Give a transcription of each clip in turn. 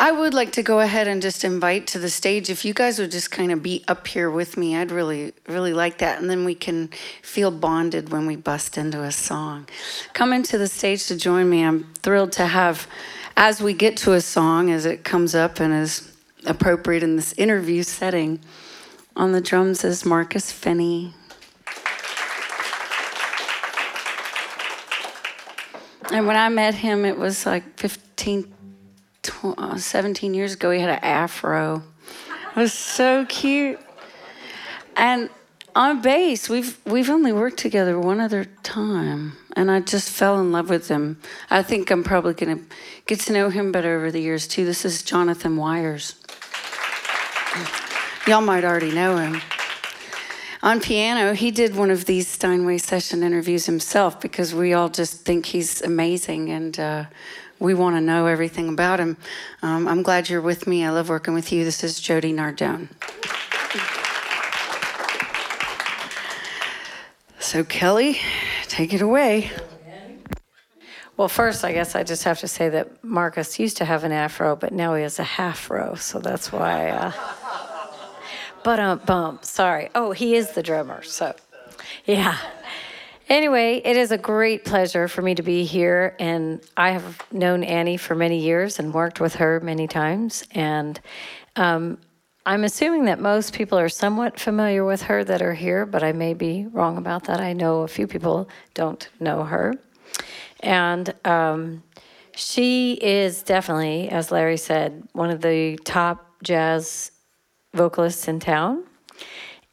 I would like to go ahead and just invite to the stage. If you guys would just kind of be up here with me, I'd really, really like that. And then we can feel bonded when we bust into a song. Come into the stage to join me. I'm thrilled to have, as we get to a song, as it comes up and is appropriate in this interview setting, on the drums is Marcus Finnie. And when I met him, it was like 15, uh, 17 years ago. He had an afro. It was so cute. And on bass, we've we've only worked together one other time, and I just fell in love with him. I think I'm probably gonna get to know him better over the years too. This is Jonathan Wires. Y'all might already know him on piano, he did one of these Steinway session interviews himself because we all just think he's amazing and uh, we want to know everything about him. Um, I'm glad you're with me. I love working with you. This is Jody Nardone. So, Kelli, take it away. Well, first, I guess I just have to say that Marcus used to have an afro, but now he has a half row, so that's why. Uh, but um, bump. Sorry. Oh, he is the drummer. So, yeah. Anyway, it is a great pleasure for me to be here, and I have known Annie for many years and worked with her many times. And um, I'm assuming that most people are somewhat familiar with her that are here, but I may be wrong about that. I know a few people don't know her. And um, she is definitely, as Larry said, one of the top jazz vocalists in town.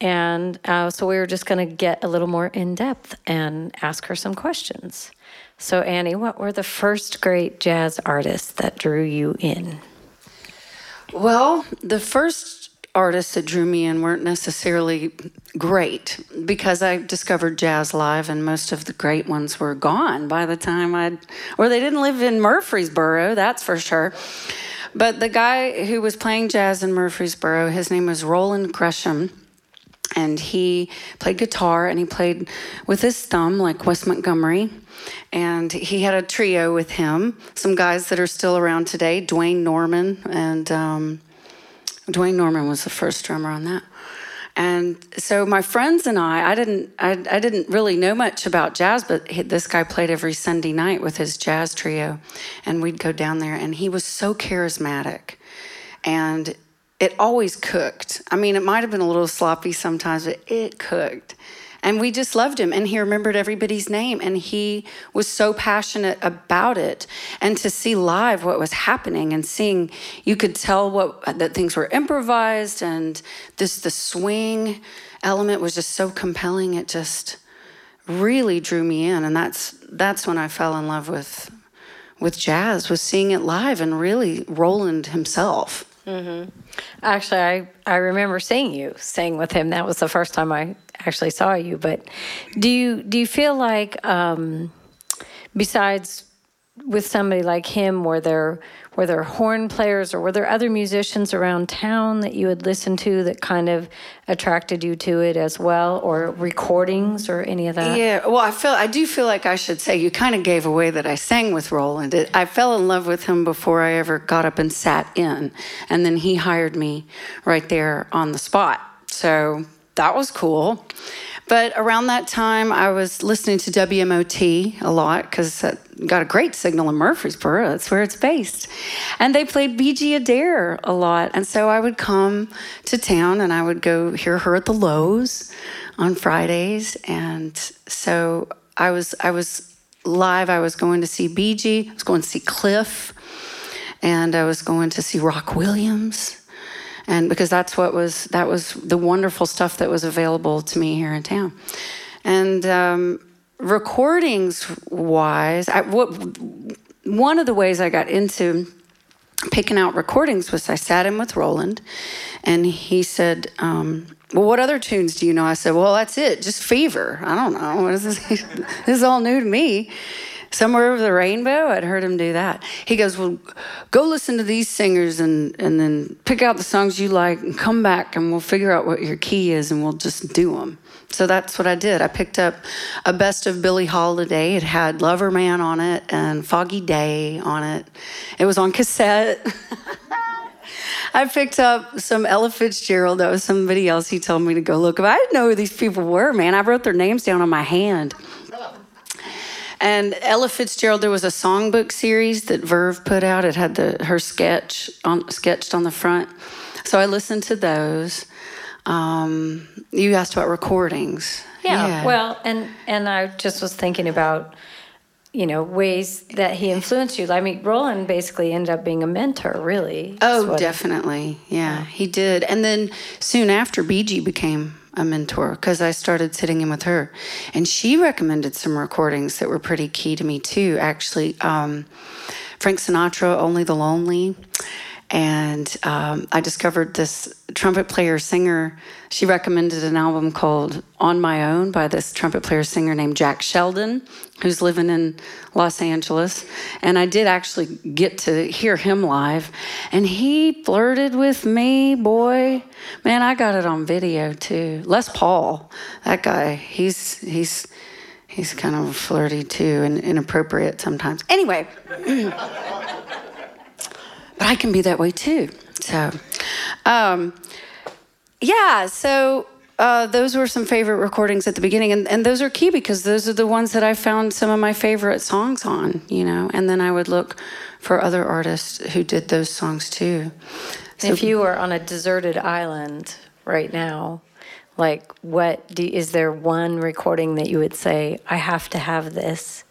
And uh, so we were just going to get a little more in depth and ask her some questions. So, Annie, what were the first great jazz artists that drew you in? Well, the first artists that drew me in weren't necessarily great because I discovered jazz live, and most of the great ones were gone by the time I'd, or they didn't live in Murfreesboro, that's for sure. But the guy who was playing jazz in Murfreesboro, his name was Roland Gresham. And he played guitar and he played with his thumb, like Wes Montgomery. And he had a trio with him, some guys that are still around today Dwayne Norman. And um, Duane Norman was the first drummer on that. And so my friends and I, I didn't, I, I didn't really know much about jazz, but he, this guy played every Sunday night with his jazz trio, and we'd go down there, and he was so charismatic, and it always cooked. I mean, it might have been a little sloppy sometimes, but it cooked. And we just loved him. And he remembered everybody's name. And he was so passionate about it. And to see live what was happening and seeing, you could tell what that things were improvised and this the swing element was just so compelling. It just really drew me in. And that's that's when I fell in love with with jazz, was seeing it live and really Roland himself. Mm-hmm. Actually, I, I remember seeing you sing with him. That was the first time I actually saw you. But do you do you feel like um, besides with somebody like him, were there were there horn players or were there other musicians around town that you had listened to that kind of attracted you to it as well, or recordings or any of that? Yeah, well, I feel I do feel like I should say you kind of gave away that I sang with Roland. It, I fell in love with him before I ever got up and sat in, and then he hired me right there on the spot. So that was cool. But around that time, I was listening to WMOT a lot because it got a great signal in Murfreesboro. That's where it's based. And they played Beegie Adair a lot. And so I would come to town and I would go hear her at the Loews on Fridays. And so I was, I was live. I was going to see Beegie, I was going to see Cliff, and I was going to see Rock Williams and because that's what was that was the wonderful stuff that was available to me here in town. And um, recordings wise I, what, one of the ways i got into picking out recordings was i sat in with roland and he said um, well what other tunes do you know? I said well that's it just fever. I don't know. This this is all new to me Somewhere over the rainbow, I'd heard him do that. He goes, Well, go listen to these singers and, and then pick out the songs you like and come back and we'll figure out what your key is and we'll just do them. So that's what I did. I picked up a best of Billie Holiday. It had Lover Man on it and Foggy Day on it. It was on cassette. I picked up some Ella Fitzgerald. That was somebody else. He told me to go look. I didn't know who these people were, man. I wrote their names down on my hand. And Ella Fitzgerald, there was a songbook series that Verve put out. It had the her sketch on, sketched on the front. So I listened to those. Um, you asked about recordings. Yeah, yeah. Well, and and I just was thinking about you know ways that he influenced you. I mean, Roland basically ended up being a mentor, really. Oh, definitely. Yeah, he did. And then soon after, Beegie became a mentor because I started sitting in with her, and she recommended some recordings that were pretty key to me too. Actually, um, Frank Sinatra, "Only the Lonely." And um, I discovered this trumpet player singer. She recommended an album called On My Own by this trumpet player singer named Jack Sheldon, who's living in Los Angeles. And I did actually get to hear him live. And he flirted with me, boy. Man, I got it on video too. Les Paul, that guy, he's, he's, he's kind of flirty too and inappropriate sometimes. Anyway. but I can be that way too. So, um, yeah, so uh, those were some favorite recordings at the beginning, and, and those are key because those are the ones that I found some of my favorite songs on, you know, and then I would look for other artists who did those songs too. So, if you were on a deserted island right now, like what do, is there one recording that you would say, I have to have this?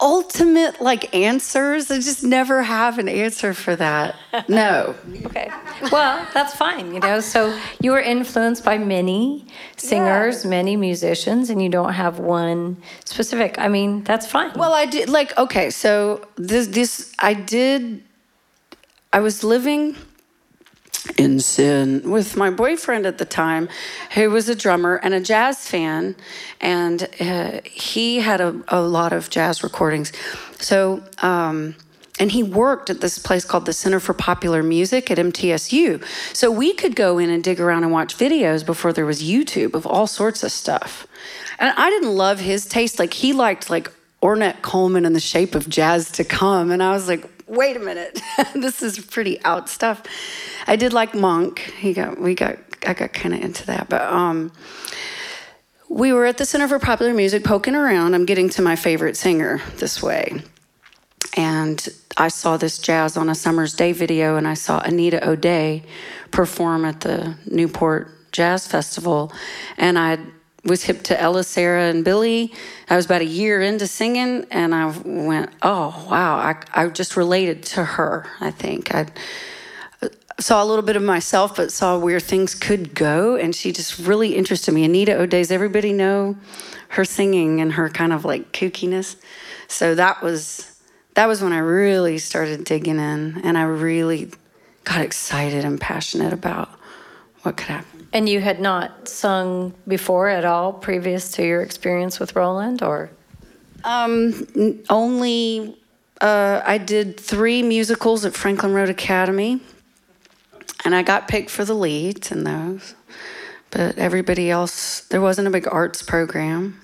Ultimate like answers. I just never have an answer for that. No. okay. Well, that's fine, you know. So you were influenced by many singers, yeah. many musicians, and you don't have one specific. I mean, that's fine. Well, I did like okay, so this this I did I was living in sin with my boyfriend at the time, who was a drummer and a jazz fan, and uh, he had a, a, lot of jazz recordings. So, um, and he worked at this place called the Center for Popular Music at MTSU. So we could go in and dig around and watch videos before there was YouTube of all sorts of stuff. And I didn't love his taste. Like he liked like Ornette Coleman and the Shape of Jazz to Come, and I was like, wait a minute, this is pretty out stuff. I did like Monk. He got we got I got kind of into that, but um, we were at the Center for Popular Music poking around. I'm getting to my favorite singer this way. And I saw this jazz on a summer's day video, and I saw Anita O'Day perform at the Newport Jazz Festival. And I was hip to Ella, Sarah, and Billie. I was about a year into singing, and I went, "Oh wow!" I, I just related to her. I think I saw a little bit of myself, but saw where things could go, and she just really interested me. Anita O'Day's everybody know her singing and her kind of like kookiness. So that was that was when I really started digging in, and I really got excited and passionate about what could happen. And you had not sung before at all previous to your experience with Roland, or? Um, only uh, I did three musicals at Franklin Road Academy, and I got picked for the leads in those. But everybody else, there wasn't a big arts program.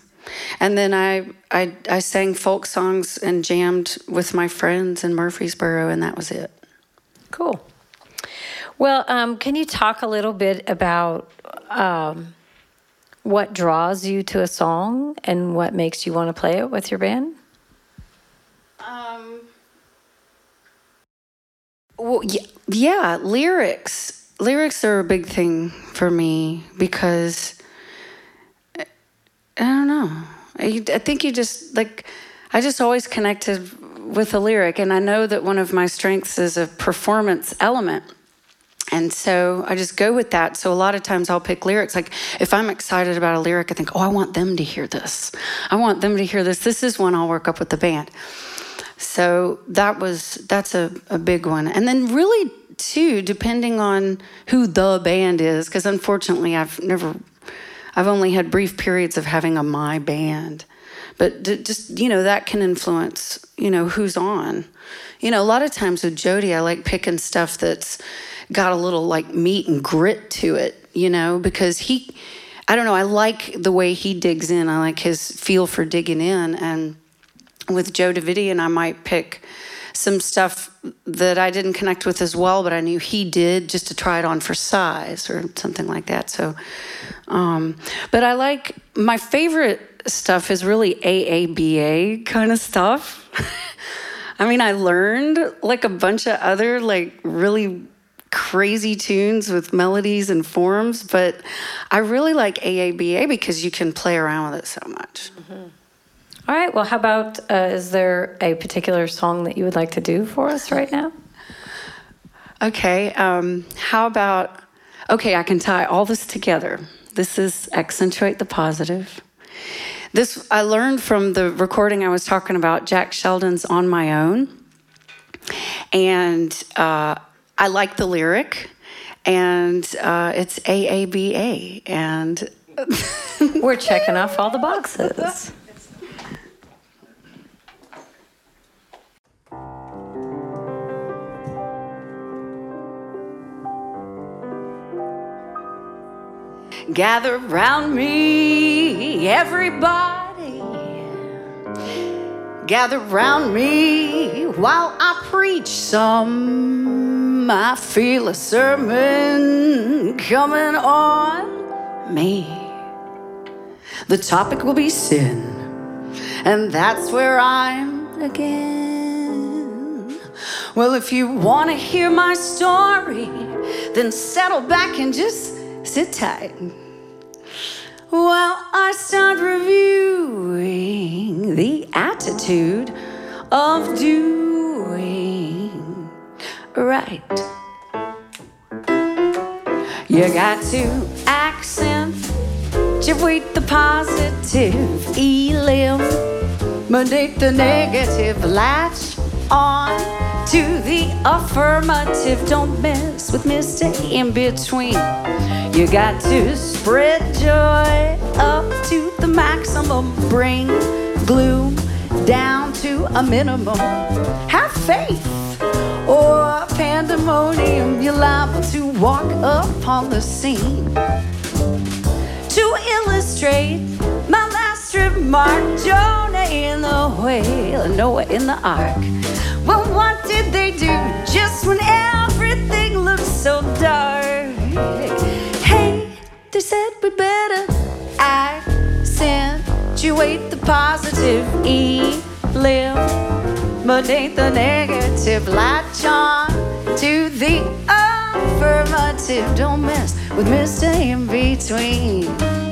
And then I, I, I sang folk songs and jammed with my friends in Murfreesboro, and that was it. Cool. Well, um, can you talk a little bit about um, what draws you to a song and what makes you want to play it with your band? Um, well, yeah, yeah, lyrics. Lyrics are a big thing for me because I don't know. I, think you just like I just always connected with a lyric, and I know that one of my strengths is a performance element. And so I just go with that. So a lot of times I'll pick lyrics. Like if I'm excited about a lyric, I think, oh, I want them to hear this. I want them to hear this. This is one I'll work up with the band. So that was that's a, a big one. And then really too, depending on who the band is, because unfortunately I've never I've only had brief periods of having a my band. But just, you know, that can influence, you know, who's on. You know, a lot of times with Jody, I like picking stuff that's got a little like meat and grit to it, you know, because he, I don't know, I like the way he digs in. I like his feel for digging in. And with Joe Davidian, I might pick some stuff that I didn't connect with as well, but I knew he did just to try it on for size or something like that. So, um, but I like my favorite stuff is really AABA kind of stuff. I mean, I learned like a bunch of other like really crazy tunes with melodies and forms, but I really like AABA because you can play around with it so much. Mm-hmm. All right. Well, how about uh, is there a particular song that you would like to do for us right now? Okay. Um, how about, okay, I can tie all this together. This is Accentuate the Positive. This I learned from the recording I was talking about, Jack Sheldon's On My Own. And uh, I like the lyric, and uh, it's AABA. And we're checking off all the boxes. Gather round me, everybody. Gather round me while I preach some. I feel a sermon coming on me. The topic will be sin, and that's where I'm again. Well, if you want to hear my story, then settle back and just sit tight while I start reviewing the attitude of doing right. You got to accentuate the positive, eliminate the negative, latch on to the affirmative. Don't mess with Mr. In Between. You got to spread joy up to the maximum, bring gloom down to a minimum. Have faith or pandemonium, you're liable to walk upon the scene. To illustrate my last remark, Jonah in the whale, Noah in the ark. What did they do just when everything looked so dark? Hey, they said we better accentuate the positive, eliminate the negative, latch on to the affirmative. Don't mess with Mr. In Between.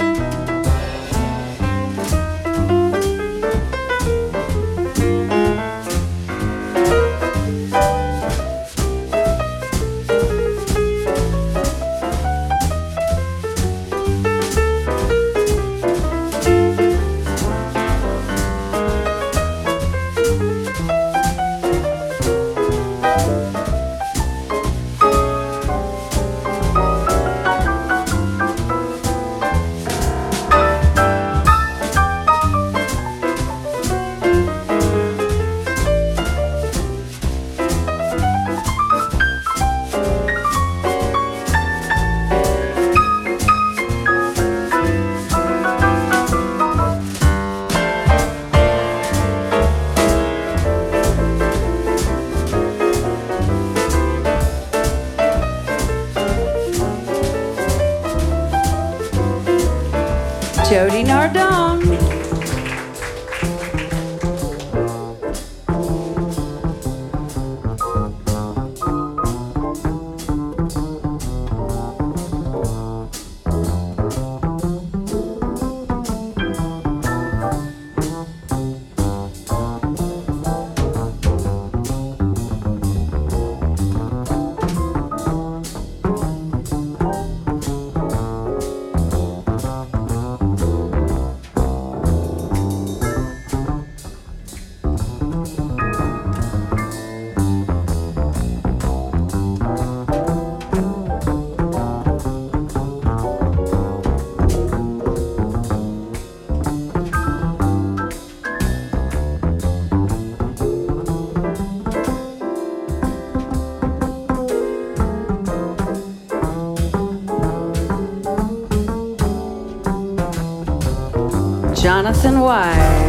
Jonathan Wires.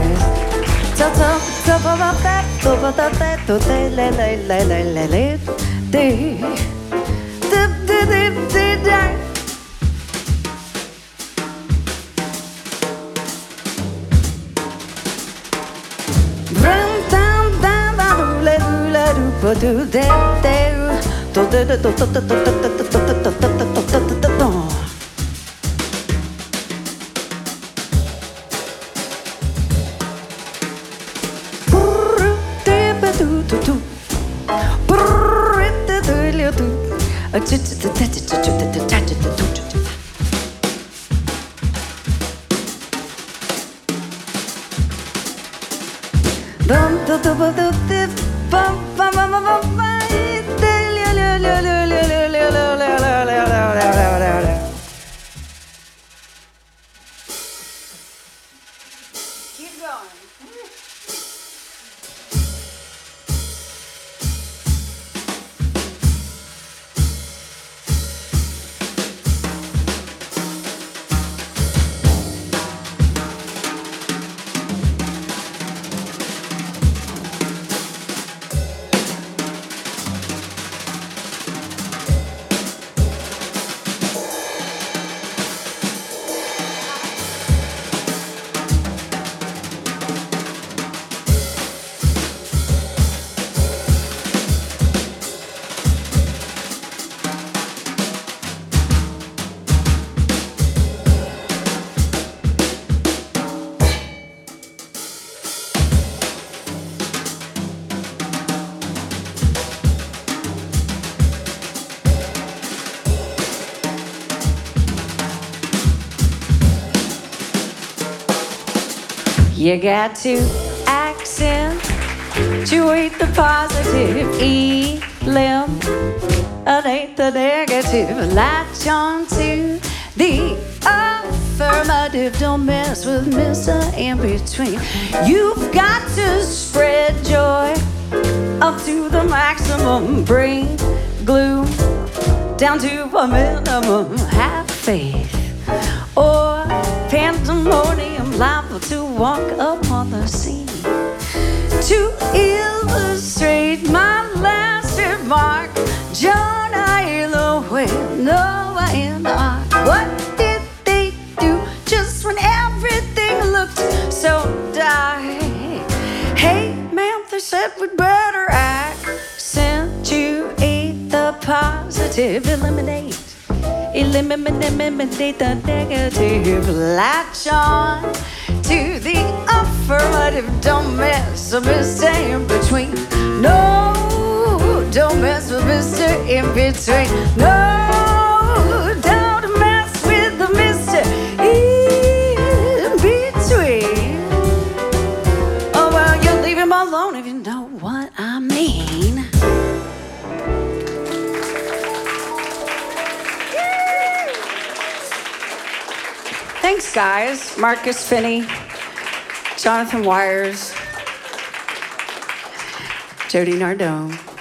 Dum dum dum dum dum bum bum bum bum bum. You got to accentuate the positive, eliminate the negative, latch on to the affirmative. Don't mess with Mr. In Between. You've got to spread joy up to the maximum, bring gloom down to a minimum. Have faith or pandemonium to walk upon the scene to illustrate my last remark. Jonah Elowell, Noah and I. Am on What did they do just when everything looked so dire? Hey, man, they said we'd better accentuate the positive, eliminate eliminate the negative, latch on to the affirmative. Don't mess with Mr. In Between. No, don't mess with Mr. In Between. No, don't mess with the Mr. In Between. Oh, well, you leave him alone if you know what I mean. Thanks, guys. Marcus Finnie, Jonathan Wires, Jody Nardone.